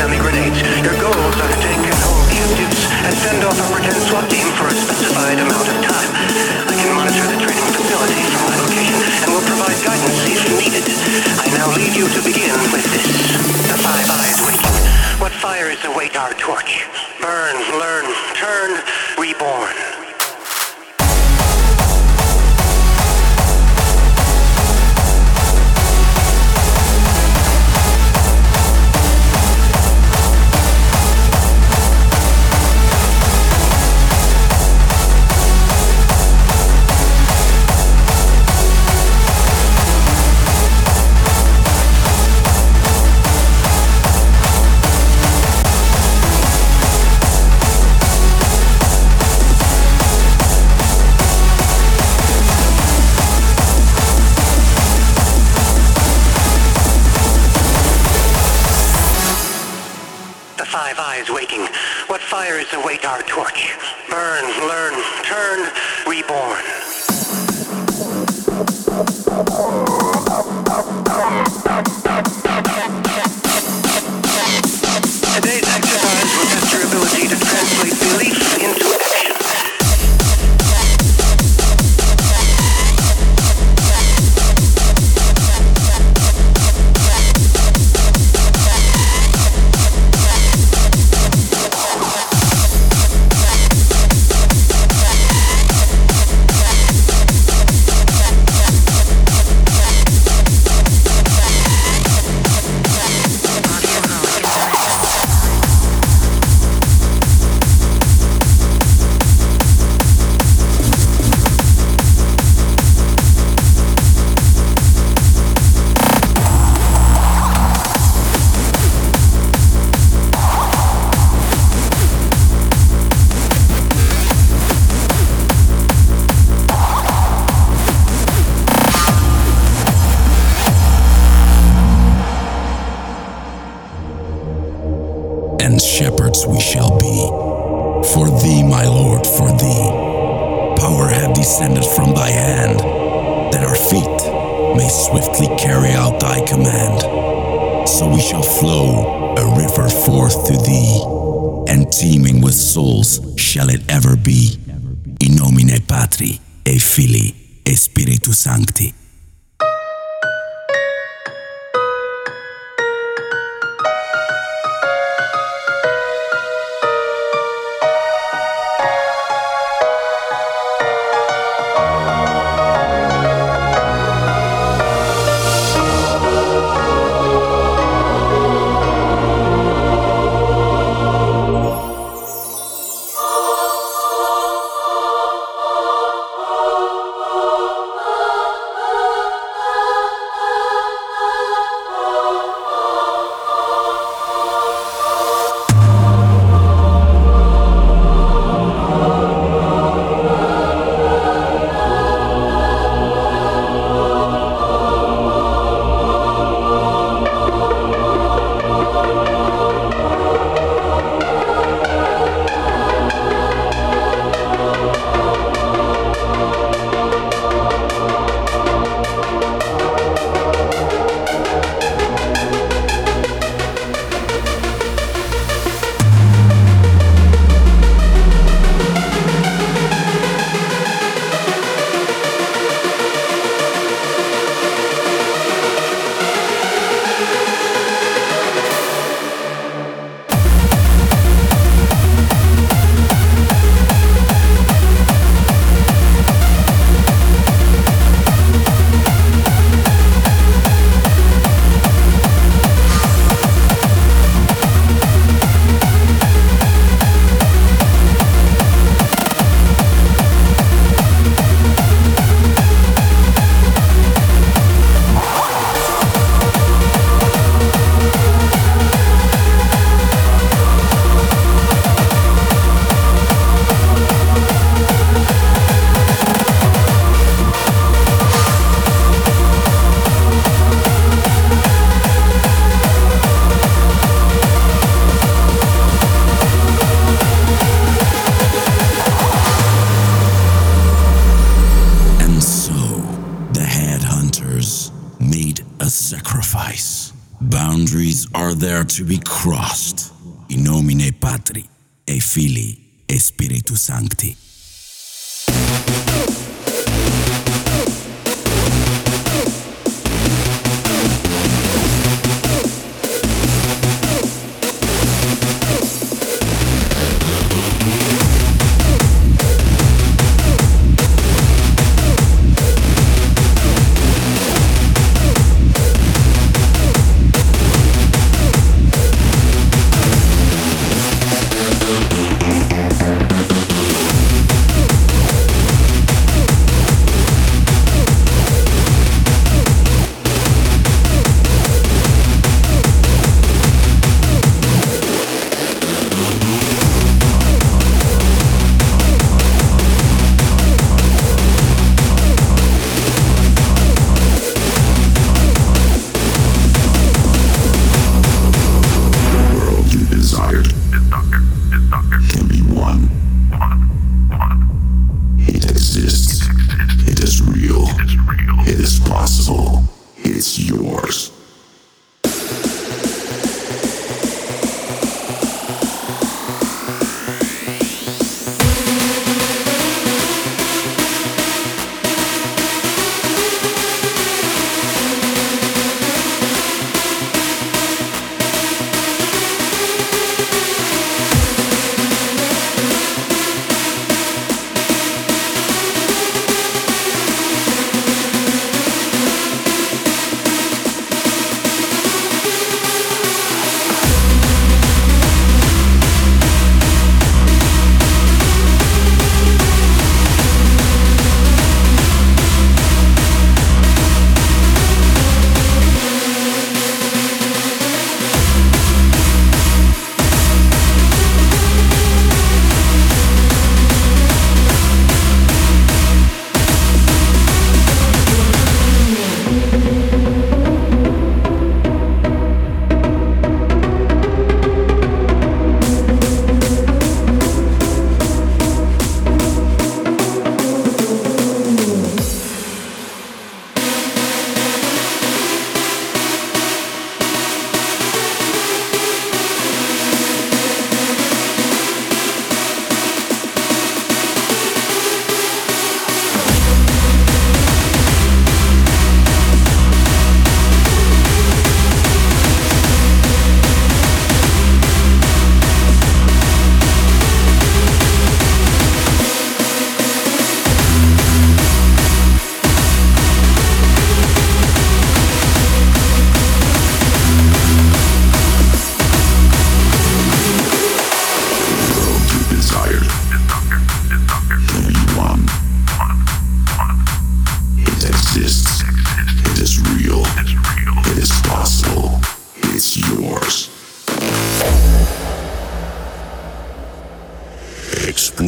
dummy grenades. Your goals are to take control of Q-tips and send off a pretend SWAT team for a specified amount of time. I can monitor the training facility from my location and will provide guidance if needed. I now lead you to begin with this. The Five Eyes Waiting. What fire is the our torch?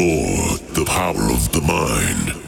Undiscoverable of the science.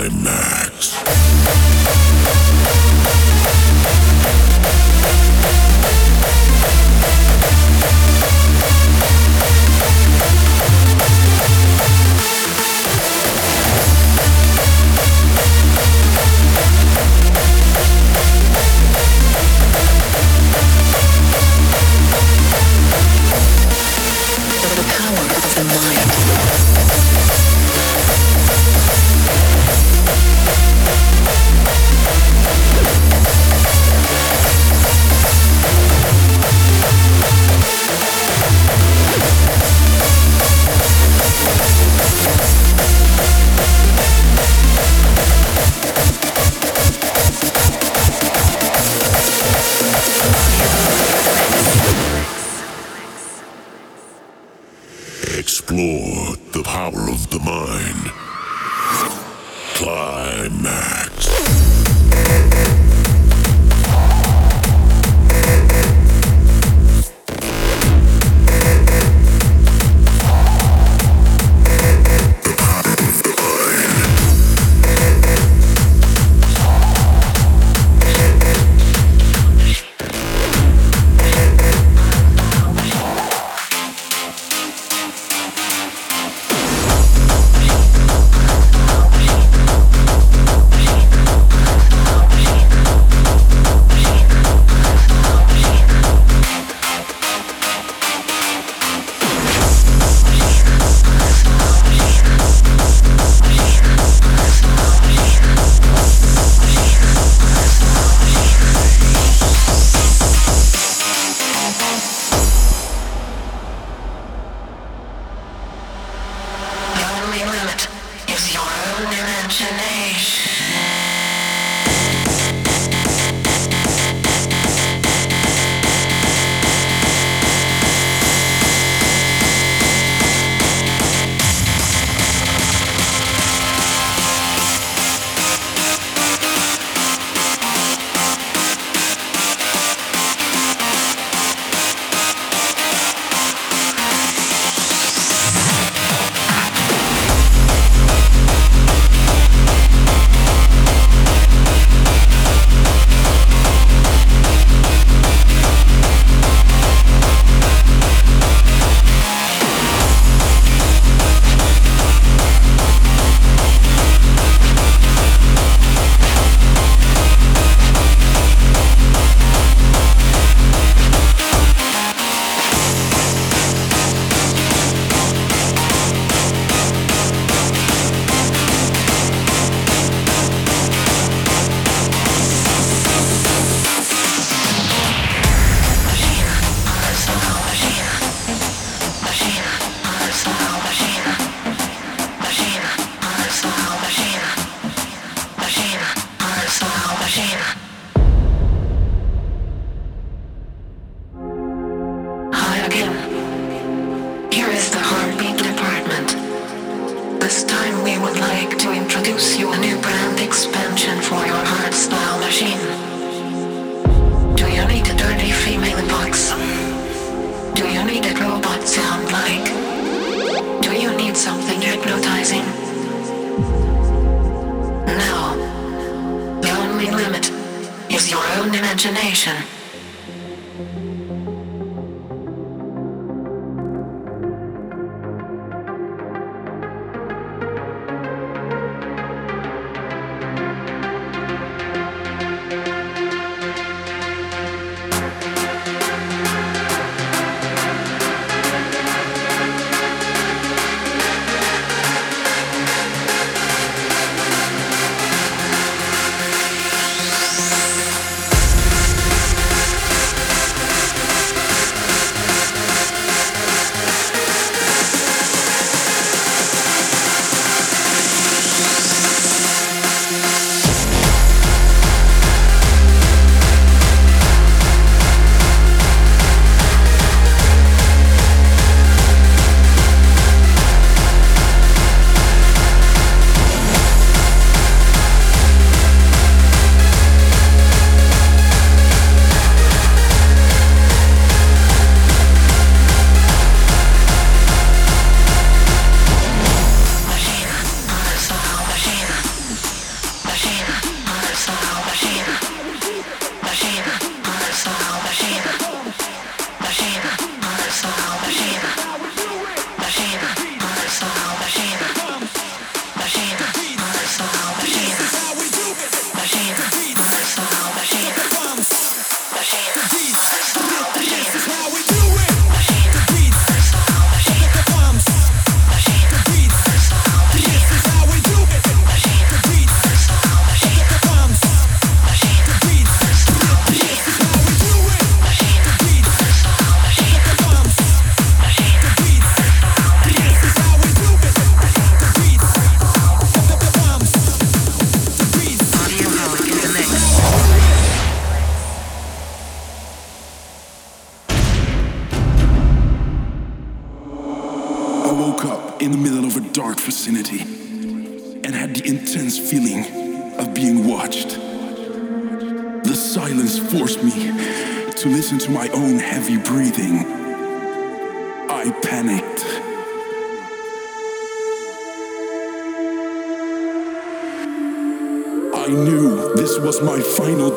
climax.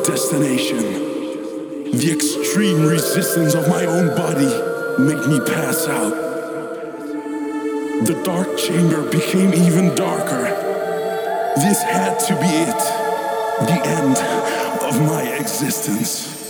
Destination. The extreme resistance of my own body made me pass out. The dark chamber became even darker. This had to be it. The end of my existence.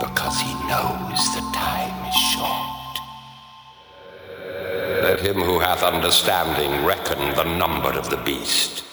Because he knows the time is short. Let him who hath understanding reckon the number of the beast.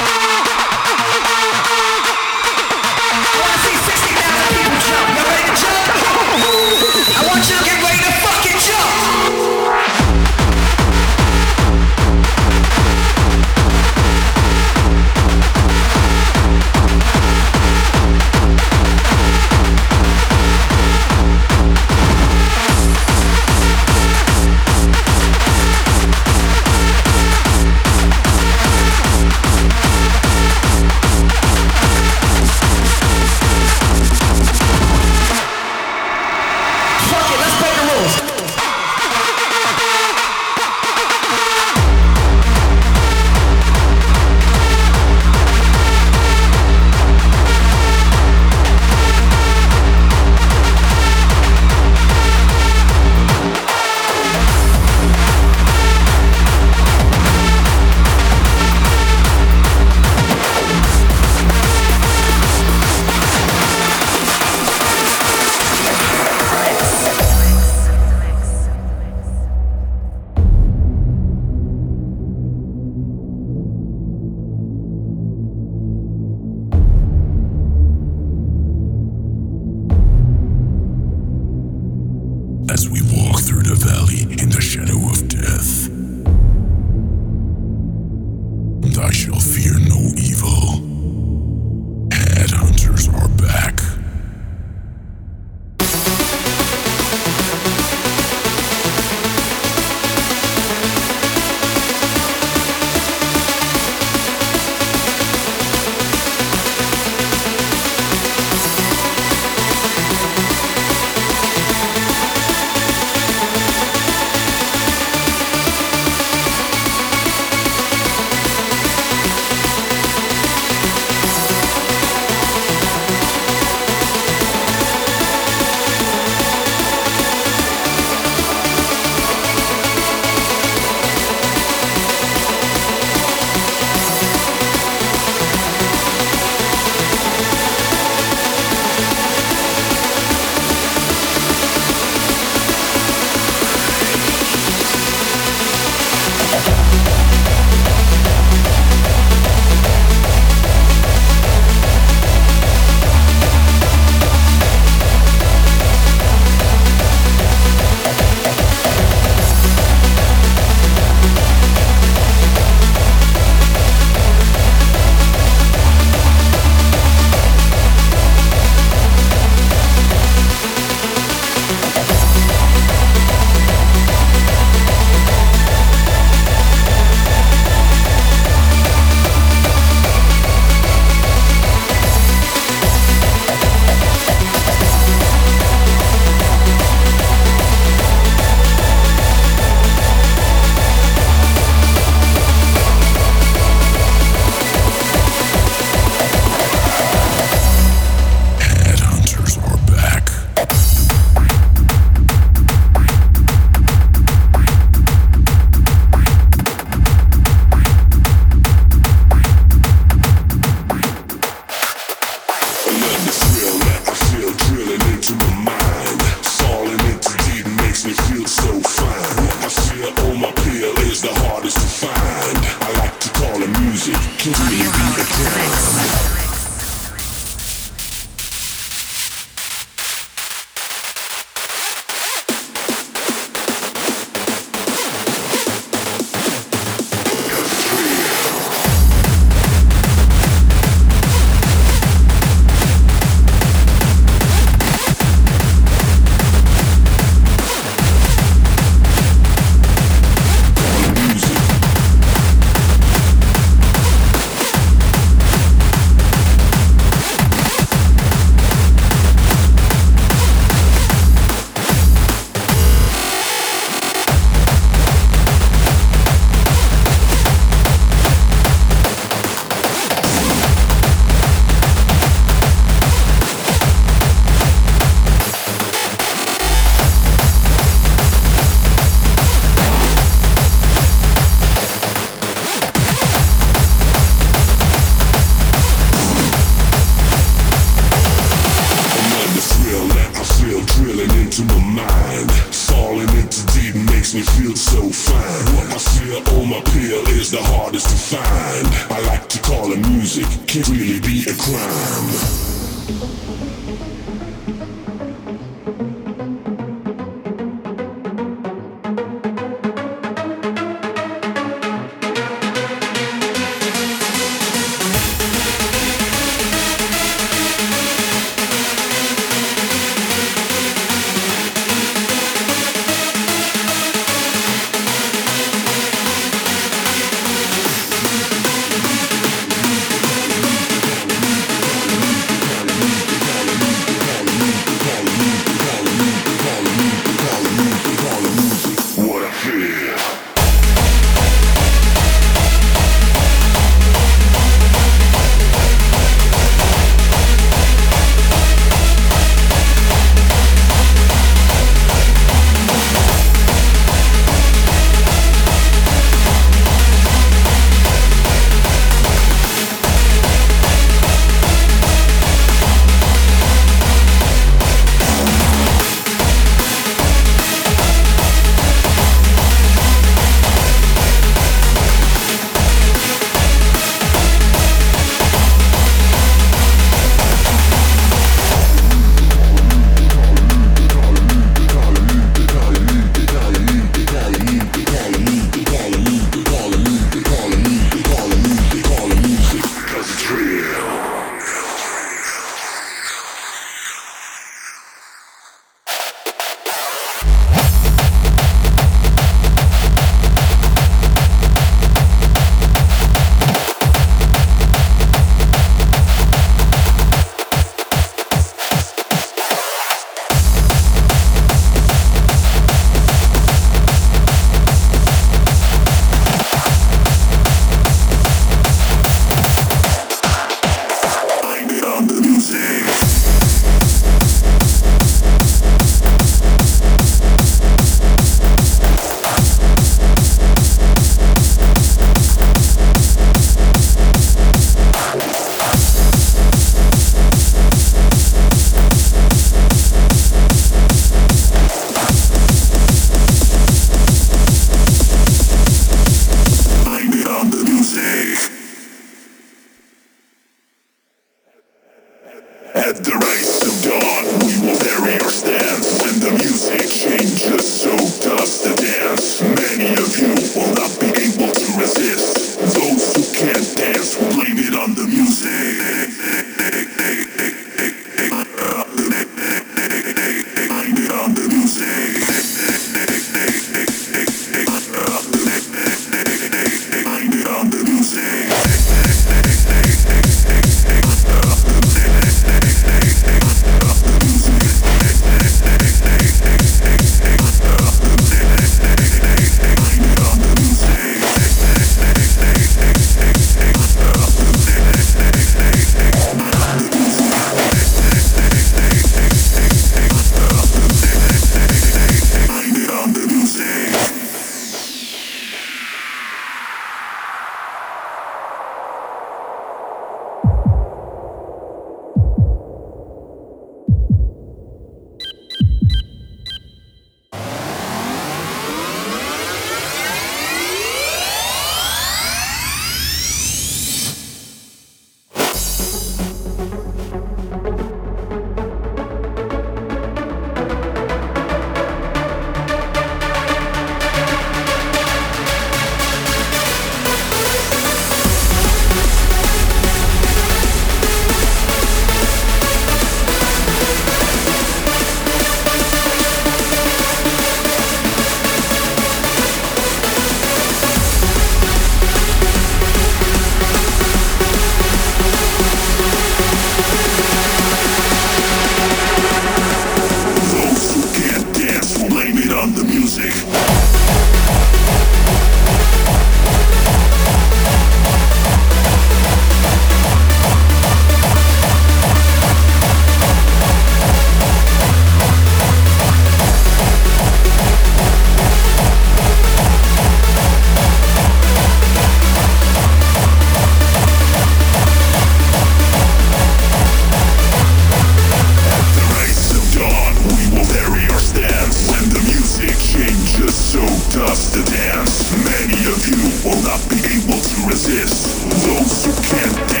Just to dance. Many of you will not be able to resist. Those who can't dance.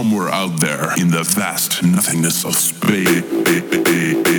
Somewhere out there in the vast nothingness of space.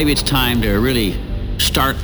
Maybe it's time to really start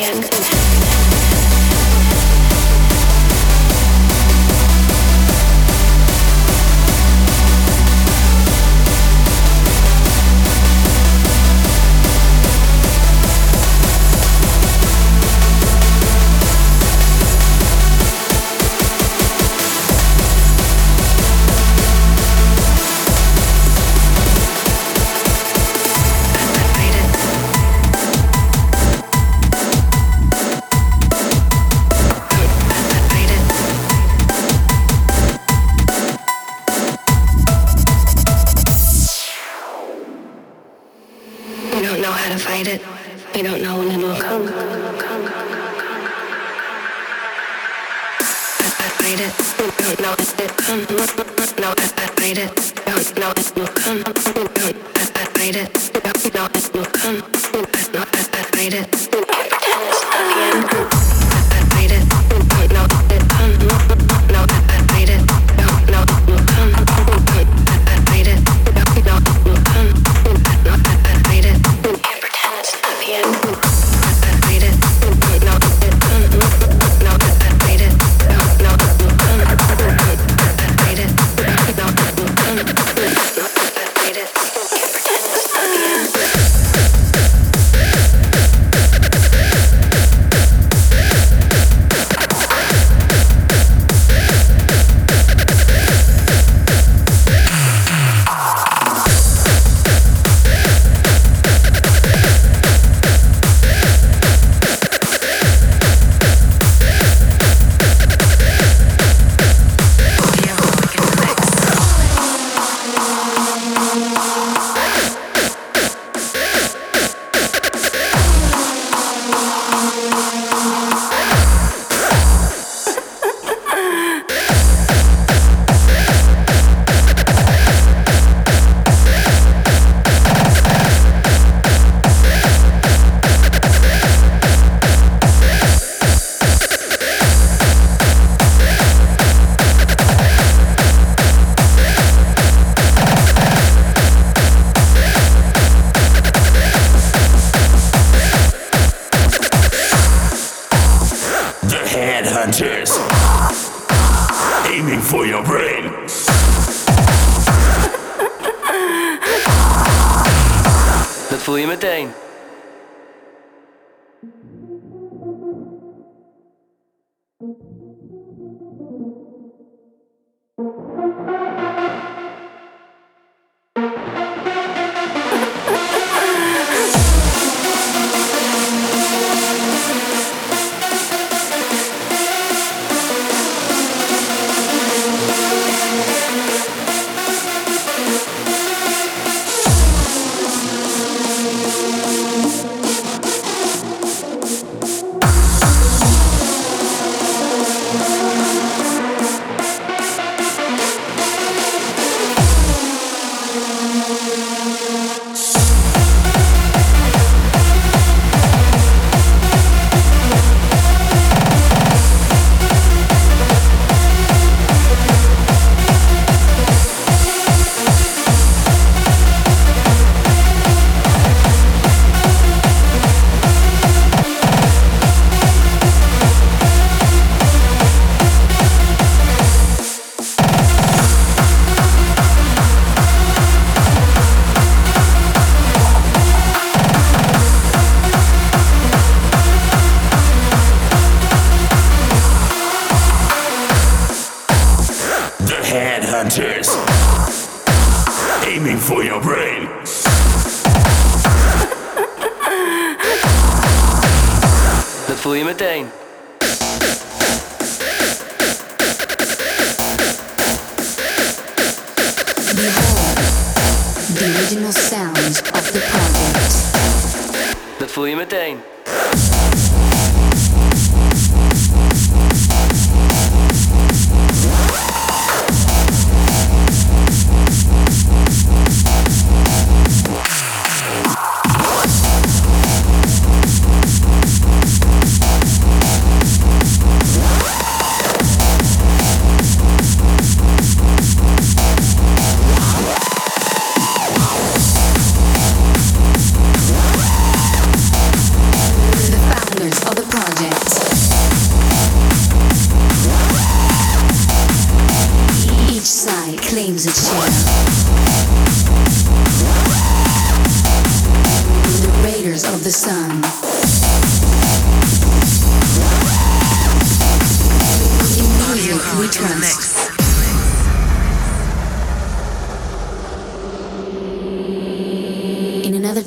Italian voel je meteen.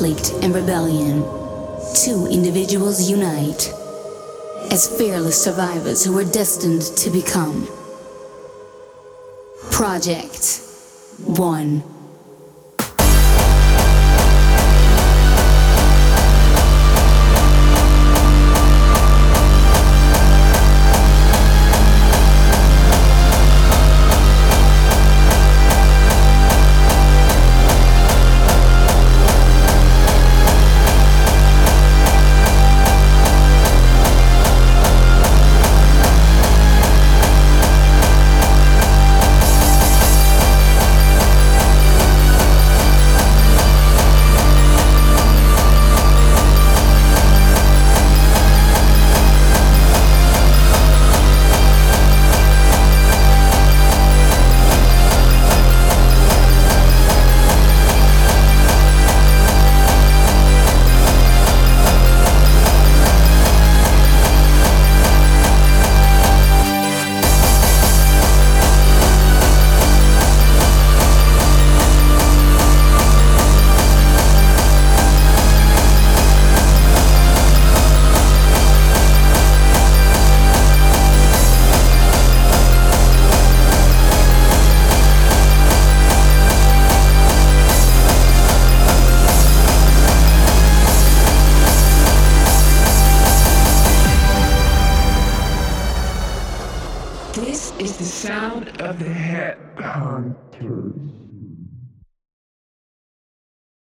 conflict and rebellion, two individuals unite as fearless survivors who are destined to become. Project 1.